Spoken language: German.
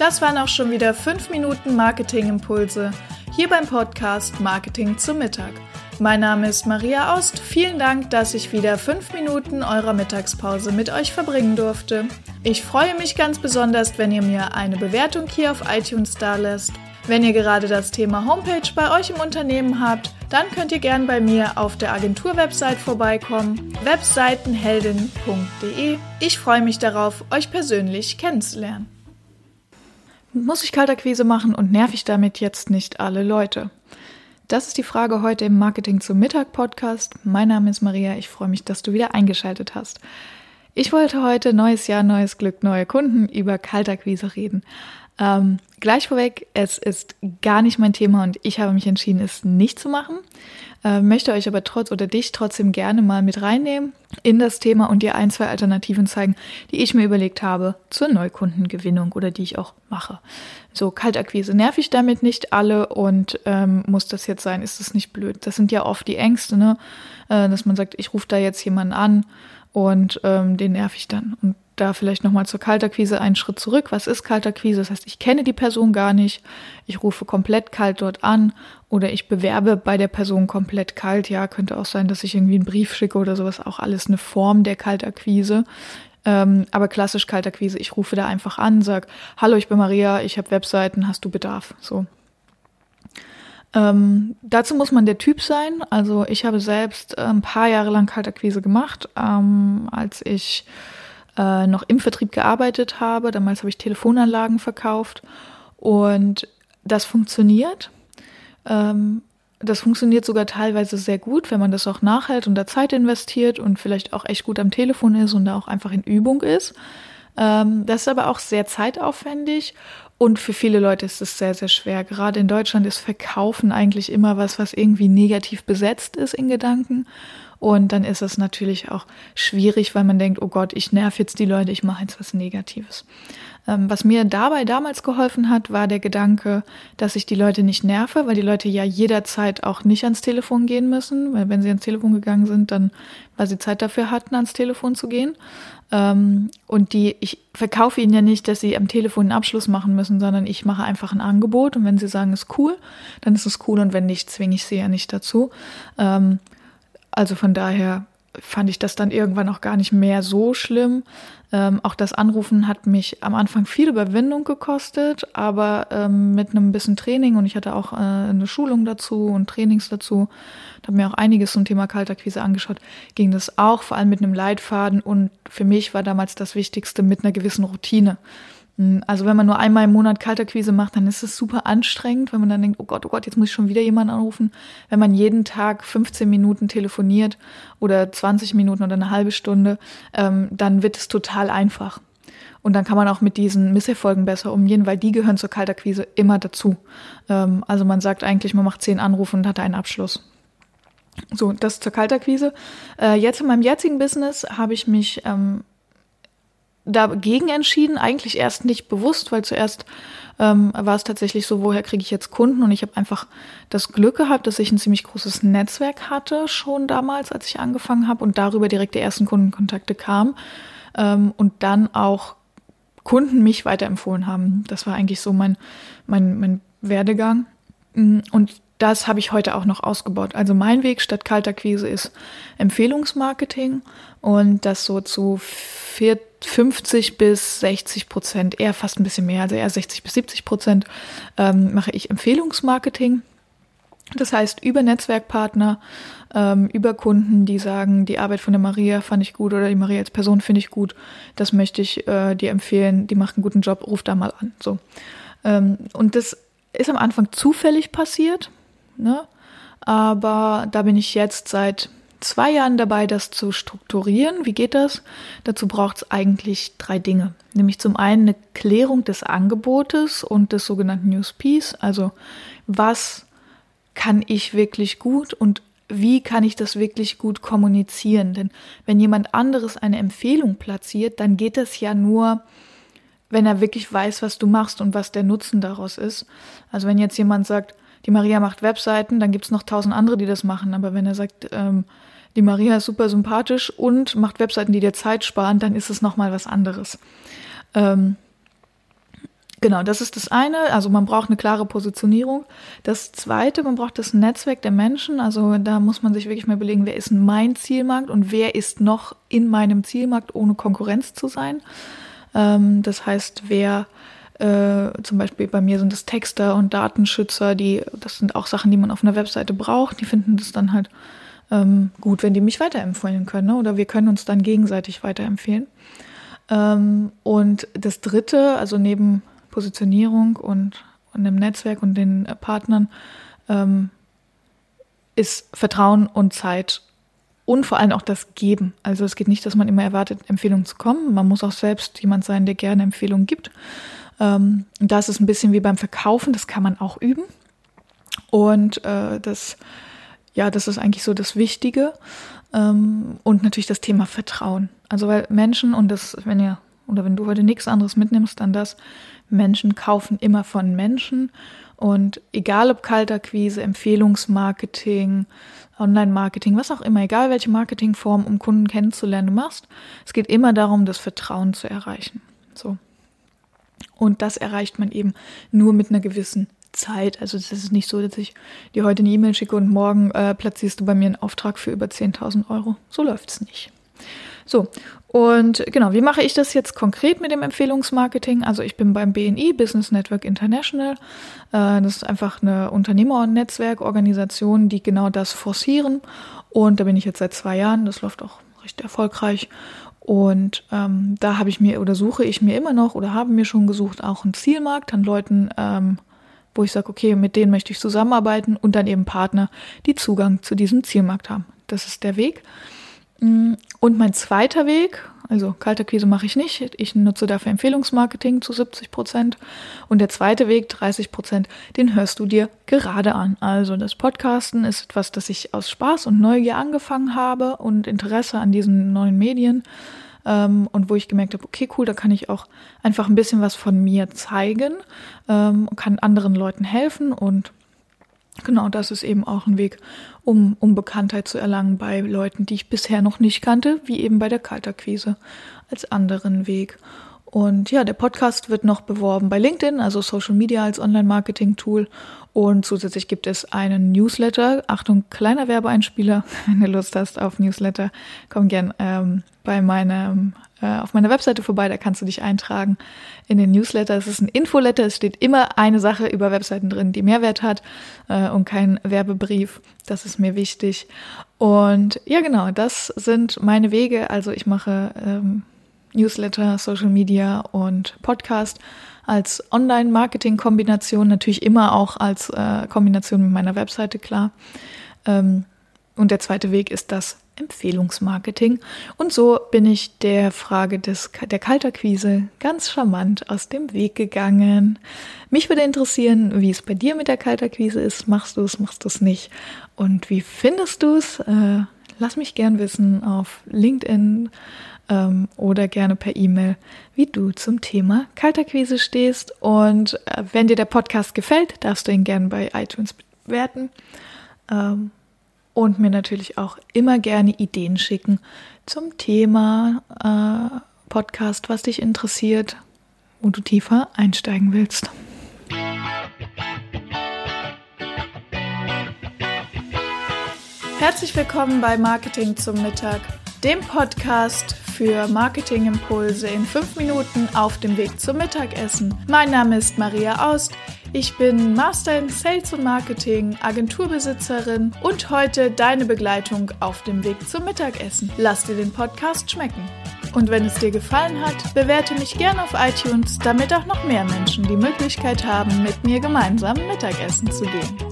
Das waren auch schon wieder 5 Minuten Marketing-Impulse hier beim Podcast Marketing zum Mittag. Mein Name ist Maria Aust. Vielen Dank, dass ich wieder 5 Minuten eurer Mittagspause mit euch verbringen durfte. Ich freue mich ganz besonders, wenn ihr mir eine Bewertung hier auf iTunes da lässt. Wenn ihr gerade das Thema Homepage bei euch im Unternehmen habt, dann könnt ihr gern bei mir auf der Agentur-Website vorbeikommen, webseitenheldin.de. Ich freue mich darauf, euch persönlich kennenzulernen. Muss ich Kalterquise machen und nerv ich damit jetzt nicht alle Leute? Das ist die Frage heute im Marketing zum Mittag Podcast. Mein Name ist Maria. Ich freue mich, dass du wieder eingeschaltet hast. Ich wollte heute neues Jahr, neues Glück, neue Kunden über Kalterquise reden. Ähm, gleich vorweg, es ist gar nicht mein Thema und ich habe mich entschieden, es nicht zu machen. Äh, möchte euch aber trotz oder dich trotzdem gerne mal mit reinnehmen in das Thema und dir ein, zwei Alternativen zeigen, die ich mir überlegt habe zur Neukundengewinnung oder die ich auch mache. So, Kaltakquise nerv ich damit nicht alle und ähm, muss das jetzt sein? Ist das nicht blöd? Das sind ja oft die Ängste, ne? Äh, dass man sagt, ich rufe da jetzt jemanden an und ähm, den nerv ich dann. Und da vielleicht nochmal zur Kaltakquise einen Schritt zurück. Was ist Kaltakquise? Das heißt, ich kenne die Person gar nicht, ich rufe komplett kalt dort an oder ich bewerbe bei der Person komplett kalt. Ja, könnte auch sein, dass ich irgendwie einen Brief schicke oder sowas. Auch alles eine Form der Kaltakquise. Ähm, aber klassisch Kaltakquise, ich rufe da einfach an, sag, hallo, ich bin Maria, ich habe Webseiten, hast du Bedarf? So. Ähm, dazu muss man der Typ sein. Also ich habe selbst äh, ein paar Jahre lang Kaltakquise gemacht, ähm, als ich äh, noch im Vertrieb gearbeitet habe. Damals habe ich Telefonanlagen verkauft und das funktioniert. Ähm, das funktioniert sogar teilweise sehr gut, wenn man das auch nachhält und da Zeit investiert und vielleicht auch echt gut am Telefon ist und da auch einfach in Übung ist. Ähm, das ist aber auch sehr zeitaufwendig und für viele Leute ist es sehr, sehr schwer. Gerade in Deutschland ist Verkaufen eigentlich immer was, was irgendwie negativ besetzt ist in Gedanken. Und dann ist es natürlich auch schwierig, weil man denkt, oh Gott, ich nerv jetzt die Leute, ich mache jetzt was Negatives. Ähm, was mir dabei damals geholfen hat, war der Gedanke, dass ich die Leute nicht nerve, weil die Leute ja jederzeit auch nicht ans Telefon gehen müssen, weil wenn sie ans Telefon gegangen sind, dann weil sie Zeit dafür hatten, ans Telefon zu gehen. Ähm, und die, ich verkaufe ihnen ja nicht, dass sie am Telefon einen Abschluss machen müssen, sondern ich mache einfach ein Angebot und wenn sie sagen, ist cool, dann ist es cool und wenn nicht, zwinge ich sie ja nicht dazu. Ähm, also von daher fand ich das dann irgendwann auch gar nicht mehr so schlimm. Ähm, auch das Anrufen hat mich am Anfang viel Überwindung gekostet, aber ähm, mit einem bisschen Training und ich hatte auch äh, eine Schulung dazu und Trainings dazu, habe mir auch einiges zum Thema Kaltakquise angeschaut, ging das auch, vor allem mit einem Leitfaden und für mich war damals das Wichtigste mit einer gewissen Routine. Hm, also wenn man nur einmal im Monat Kalterquise macht, dann ist es super anstrengend, wenn man dann denkt, oh Gott, oh Gott, jetzt muss ich schon wieder jemanden anrufen. Wenn man jeden Tag 15 Minuten telefoniert oder 20 Minuten oder eine halbe Stunde, ähm, dann wird es total einfach. Und dann kann man auch mit diesen Misserfolgen besser umgehen, weil die gehören zur Kalterquise immer dazu. Ähm, also man sagt eigentlich, man macht zehn Anrufe und hat einen Abschluss. So, das zur Kalterquise. Äh, jetzt in meinem jetzigen Business habe ich mich ähm, dagegen entschieden, eigentlich erst nicht bewusst, weil zuerst ähm, war es tatsächlich so, woher kriege ich jetzt Kunden? Und ich habe einfach das Glück gehabt, dass ich ein ziemlich großes Netzwerk hatte, schon damals, als ich angefangen habe und darüber direkt die ersten Kundenkontakte kamen ähm, und dann auch Kunden mich weiterempfohlen haben. Das war eigentlich so mein, mein, mein Werdegang. Mm, und das habe ich heute auch noch ausgebaut. Also mein Weg statt Kaltakquise ist Empfehlungsmarketing und das so zu 50 bis 60 Prozent, eher fast ein bisschen mehr, also eher 60 bis 70 Prozent ähm, mache ich Empfehlungsmarketing. Das heißt, über Netzwerkpartner, ähm, über Kunden, die sagen, die Arbeit von der Maria fand ich gut oder die Maria als Person finde ich gut, das möchte ich äh, dir empfehlen, die macht einen guten Job, ruf da mal an. So. Ähm, und das ist am Anfang zufällig passiert. Ne? Aber da bin ich jetzt seit zwei Jahren dabei, das zu strukturieren. Wie geht das? Dazu braucht es eigentlich drei Dinge. Nämlich zum einen eine Klärung des Angebotes und des sogenannten USPs. Also was kann ich wirklich gut und wie kann ich das wirklich gut kommunizieren? Denn wenn jemand anderes eine Empfehlung platziert, dann geht das ja nur, wenn er wirklich weiß, was du machst und was der Nutzen daraus ist. Also wenn jetzt jemand sagt, die Maria macht Webseiten, dann gibt es noch tausend andere, die das machen. Aber wenn er sagt, ähm, die Maria ist super sympathisch und macht Webseiten, die dir Zeit sparen, dann ist es nochmal was anderes. Ähm, Genau, das ist das eine. Also man braucht eine klare Positionierung. Das zweite, man braucht das Netzwerk der Menschen. Also da muss man sich wirklich mal überlegen, wer ist mein Zielmarkt und wer ist noch in meinem Zielmarkt, ohne Konkurrenz zu sein. Ähm, das heißt, wer äh, zum Beispiel bei mir sind es Texter und Datenschützer, die, das sind auch Sachen, die man auf einer Webseite braucht. Die finden das dann halt ähm, gut, wenn die mich weiterempfehlen können. Ne? Oder wir können uns dann gegenseitig weiterempfehlen. Ähm, und das dritte, also neben Positionierung und, und dem Netzwerk und den äh, Partnern, ähm, ist Vertrauen und Zeit und vor allem auch das Geben. Also es geht nicht, dass man immer erwartet, Empfehlungen zu kommen. Man muss auch selbst jemand sein, der gerne Empfehlungen gibt. Ähm, da ist ein bisschen wie beim Verkaufen, das kann man auch üben. Und äh, das, ja, das ist eigentlich so das Wichtige. Ähm, und natürlich das Thema Vertrauen. Also weil Menschen, und das, wenn ihr, oder wenn du heute nichts anderes mitnimmst, dann das, Menschen kaufen immer von Menschen. Und egal ob Kaltakquise, Empfehlungsmarketing, Online-Marketing, was auch immer, egal welche Marketingform, um Kunden kennenzulernen du machst, es geht immer darum, das Vertrauen zu erreichen. So. Und das erreicht man eben nur mit einer gewissen Zeit. Also es ist nicht so, dass ich dir heute eine E-Mail schicke und morgen äh, platzierst du bei mir einen Auftrag für über 10.000 Euro. So läuft es nicht. So, und genau, wie mache ich das jetzt konkret mit dem Empfehlungsmarketing? Also ich bin beim BNI, Business Network International. Äh, das ist einfach eine Unternehmer- und Netzwerkorganisation, die genau das forcieren. Und da bin ich jetzt seit zwei Jahren. Das läuft auch recht erfolgreich. Und ähm, da habe ich mir oder suche ich mir immer noch oder habe mir schon gesucht auch einen Zielmarkt an Leuten, ähm, wo ich sage, okay, mit denen möchte ich zusammenarbeiten und dann eben Partner, die Zugang zu diesem Zielmarkt haben. Das ist der Weg. Mm, und mein zweiter Weg, also Kalterquise mache ich nicht, ich nutze dafür Empfehlungsmarketing zu 70 Prozent. Und der zweite Weg, 30 Prozent, den hörst du dir gerade an. Also das Podcasten ist etwas, das ich aus Spaß und Neugier angefangen habe und Interesse an diesen neuen Medien. Ähm, und wo ich gemerkt habe, okay, cool, da kann ich auch einfach ein bisschen was von mir zeigen, ähm, kann anderen Leuten helfen und Genau, das ist eben auch ein Weg, um, um Bekanntheit zu erlangen bei Leuten, die ich bisher noch nicht kannte, wie eben bei der Kalterquise als anderen Weg. Und ja, der Podcast wird noch beworben bei LinkedIn, also Social Media als Online-Marketing-Tool. Und zusätzlich gibt es einen Newsletter. Achtung, kleiner Werbeeinspieler. Wenn du Lust hast auf Newsletter, komm gern ähm, bei meinem äh, auf meiner Webseite vorbei, da kannst du dich eintragen in den Newsletter. Es ist ein Infoletter, es steht immer eine Sache über Webseiten drin, die Mehrwert hat äh, und kein Werbebrief. Das ist mir wichtig. Und ja, genau, das sind meine Wege. Also ich mache ähm, Newsletter, Social Media und Podcast als Online-Marketing-Kombination, natürlich immer auch als äh, Kombination mit meiner Webseite, klar. Ähm, und der zweite Weg ist das Empfehlungsmarketing. Und so bin ich der Frage des, der Kalterquise ganz charmant aus dem Weg gegangen. Mich würde interessieren, wie es bei dir mit der Kalterquise ist. Machst du es, machst du es nicht? Und wie findest du es? Äh, lass mich gern wissen auf LinkedIn ähm, oder gerne per E-Mail, wie du zum Thema Kalterquise stehst. Und äh, wenn dir der Podcast gefällt, darfst du ihn gern bei iTunes bewerten. Ähm, und mir natürlich auch immer gerne Ideen schicken zum Thema äh, Podcast, was dich interessiert, wo du tiefer einsteigen willst. Herzlich willkommen bei Marketing zum Mittag, dem Podcast für Marketingimpulse in fünf Minuten auf dem Weg zum Mittagessen. Mein Name ist Maria Aust. Ich bin Master in Sales und Marketing, Agenturbesitzerin und heute deine Begleitung auf dem Weg zum Mittagessen. Lass dir den Podcast schmecken. Und wenn es dir gefallen hat, bewerte mich gerne auf iTunes, damit auch noch mehr Menschen die Möglichkeit haben, mit mir gemeinsam Mittagessen zu gehen.